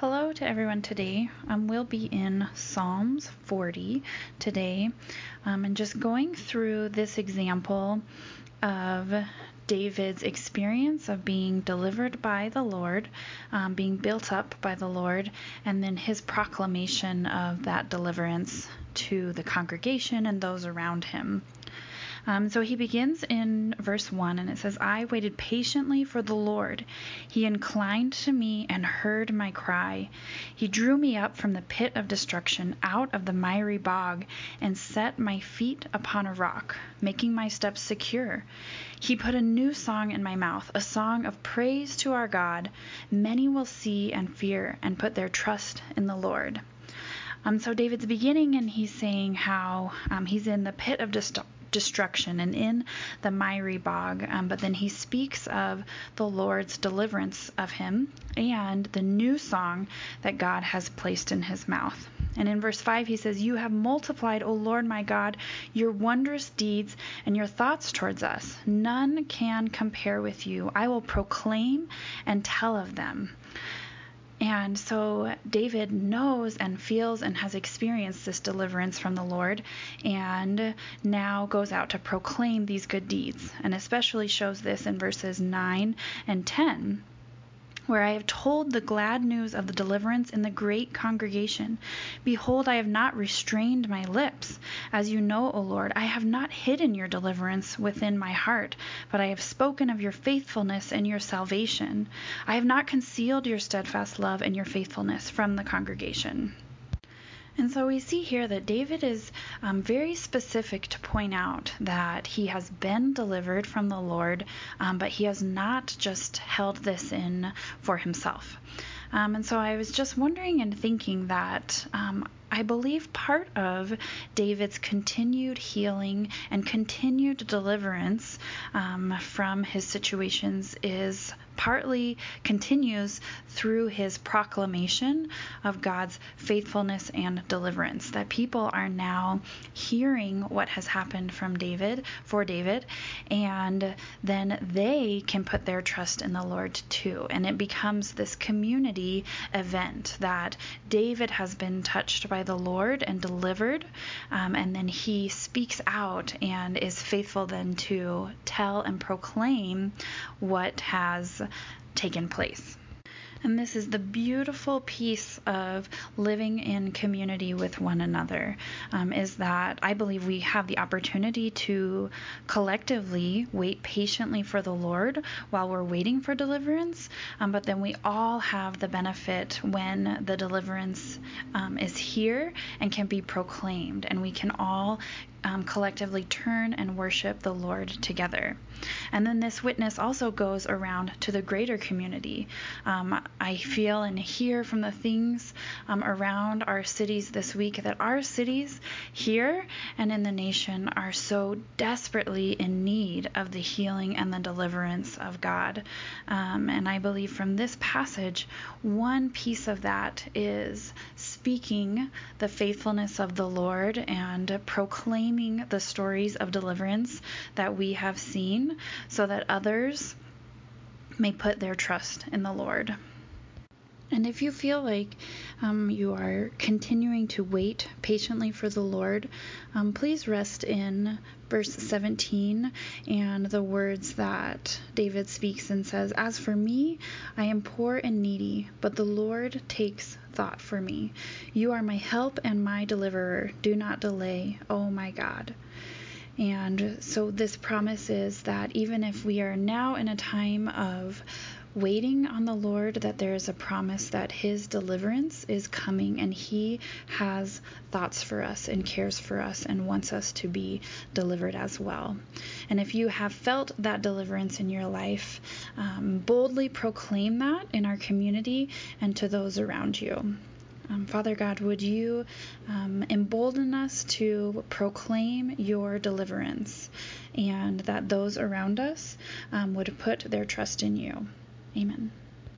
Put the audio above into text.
Hello to everyone today. Um, we'll be in Psalms 40 today um, and just going through this example of David's experience of being delivered by the Lord, um, being built up by the Lord, and then his proclamation of that deliverance to the congregation and those around him. Um, so he begins in verse 1 and it says, I waited patiently for the Lord. He inclined to me and heard my cry. He drew me up from the pit of destruction, out of the miry bog, and set my feet upon a rock, making my steps secure. He put a new song in my mouth, a song of praise to our God. Many will see and fear and put their trust in the Lord. Um, so David's beginning, and he's saying how um, he's in the pit of destruction destruction and in the miry bog. Um, but then he speaks of the Lord's deliverance of him and the new song that God has placed in his mouth. And in verse 5, he says, You have multiplied, O Lord my God, your wondrous deeds and your thoughts towards us. None can compare with you. I will proclaim and tell of them. And so David knows and feels and has experienced this deliverance from the Lord and now goes out to proclaim these good deeds, and especially shows this in verses 9 and 10 where I have told the glad news of the deliverance in the great congregation. Behold, I have not restrained my lips. As you know, O Lord, I have not hidden your deliverance within my heart, but I have spoken of your faithfulness and your salvation. I have not concealed your steadfast love and your faithfulness from the congregation. And so we see here that David is um, very specific to point out that he has been delivered from the Lord, um, but he has not just held this in for himself. Um, and so I was just wondering and thinking that um, I believe part of David's continued healing and continued deliverance um, from his situations is partly continues through his proclamation of God's faithfulness and deliverance. That people are now hearing what has happened from David, for David, and then they can put their trust in the Lord too. And it becomes this community event that David has been touched by the Lord and delivered, um, and then he speaks out and is faithful then to tell and proclaim what has taken place. And this is the beautiful piece of living in community with one another um, is that I believe we have the opportunity to collectively wait patiently for the Lord while we're waiting for deliverance. Um, but then we all have the benefit when the deliverance um, is here and can be proclaimed. And we can all um, collectively turn and worship the Lord together. And then this witness also goes around to the greater community. Um, I feel and hear from the things um, around our cities this week that our cities here and in the nation are so desperately in need of the healing and the deliverance of God. Um, and I believe from this passage, one piece of that is speaking the faithfulness of the Lord and proclaiming the stories of deliverance that we have seen so that others may put their trust in the Lord. And if you feel like um, you are continuing to wait patiently for the Lord, um, please rest in verse 17 and the words that David speaks and says, As for me, I am poor and needy, but the Lord takes thought for me. You are my help and my deliverer. Do not delay, oh my God. And so, this promise is that even if we are now in a time of waiting on the Lord that there is a promise that His deliverance is coming and He has thoughts for us and cares for us and wants us to be delivered as well. And if you have felt that deliverance in your life, um, boldly proclaim that in our community and to those around you. Um, Father God, would you um, embolden us to proclaim your deliverance and that those around us um, would put their trust in you? Amen.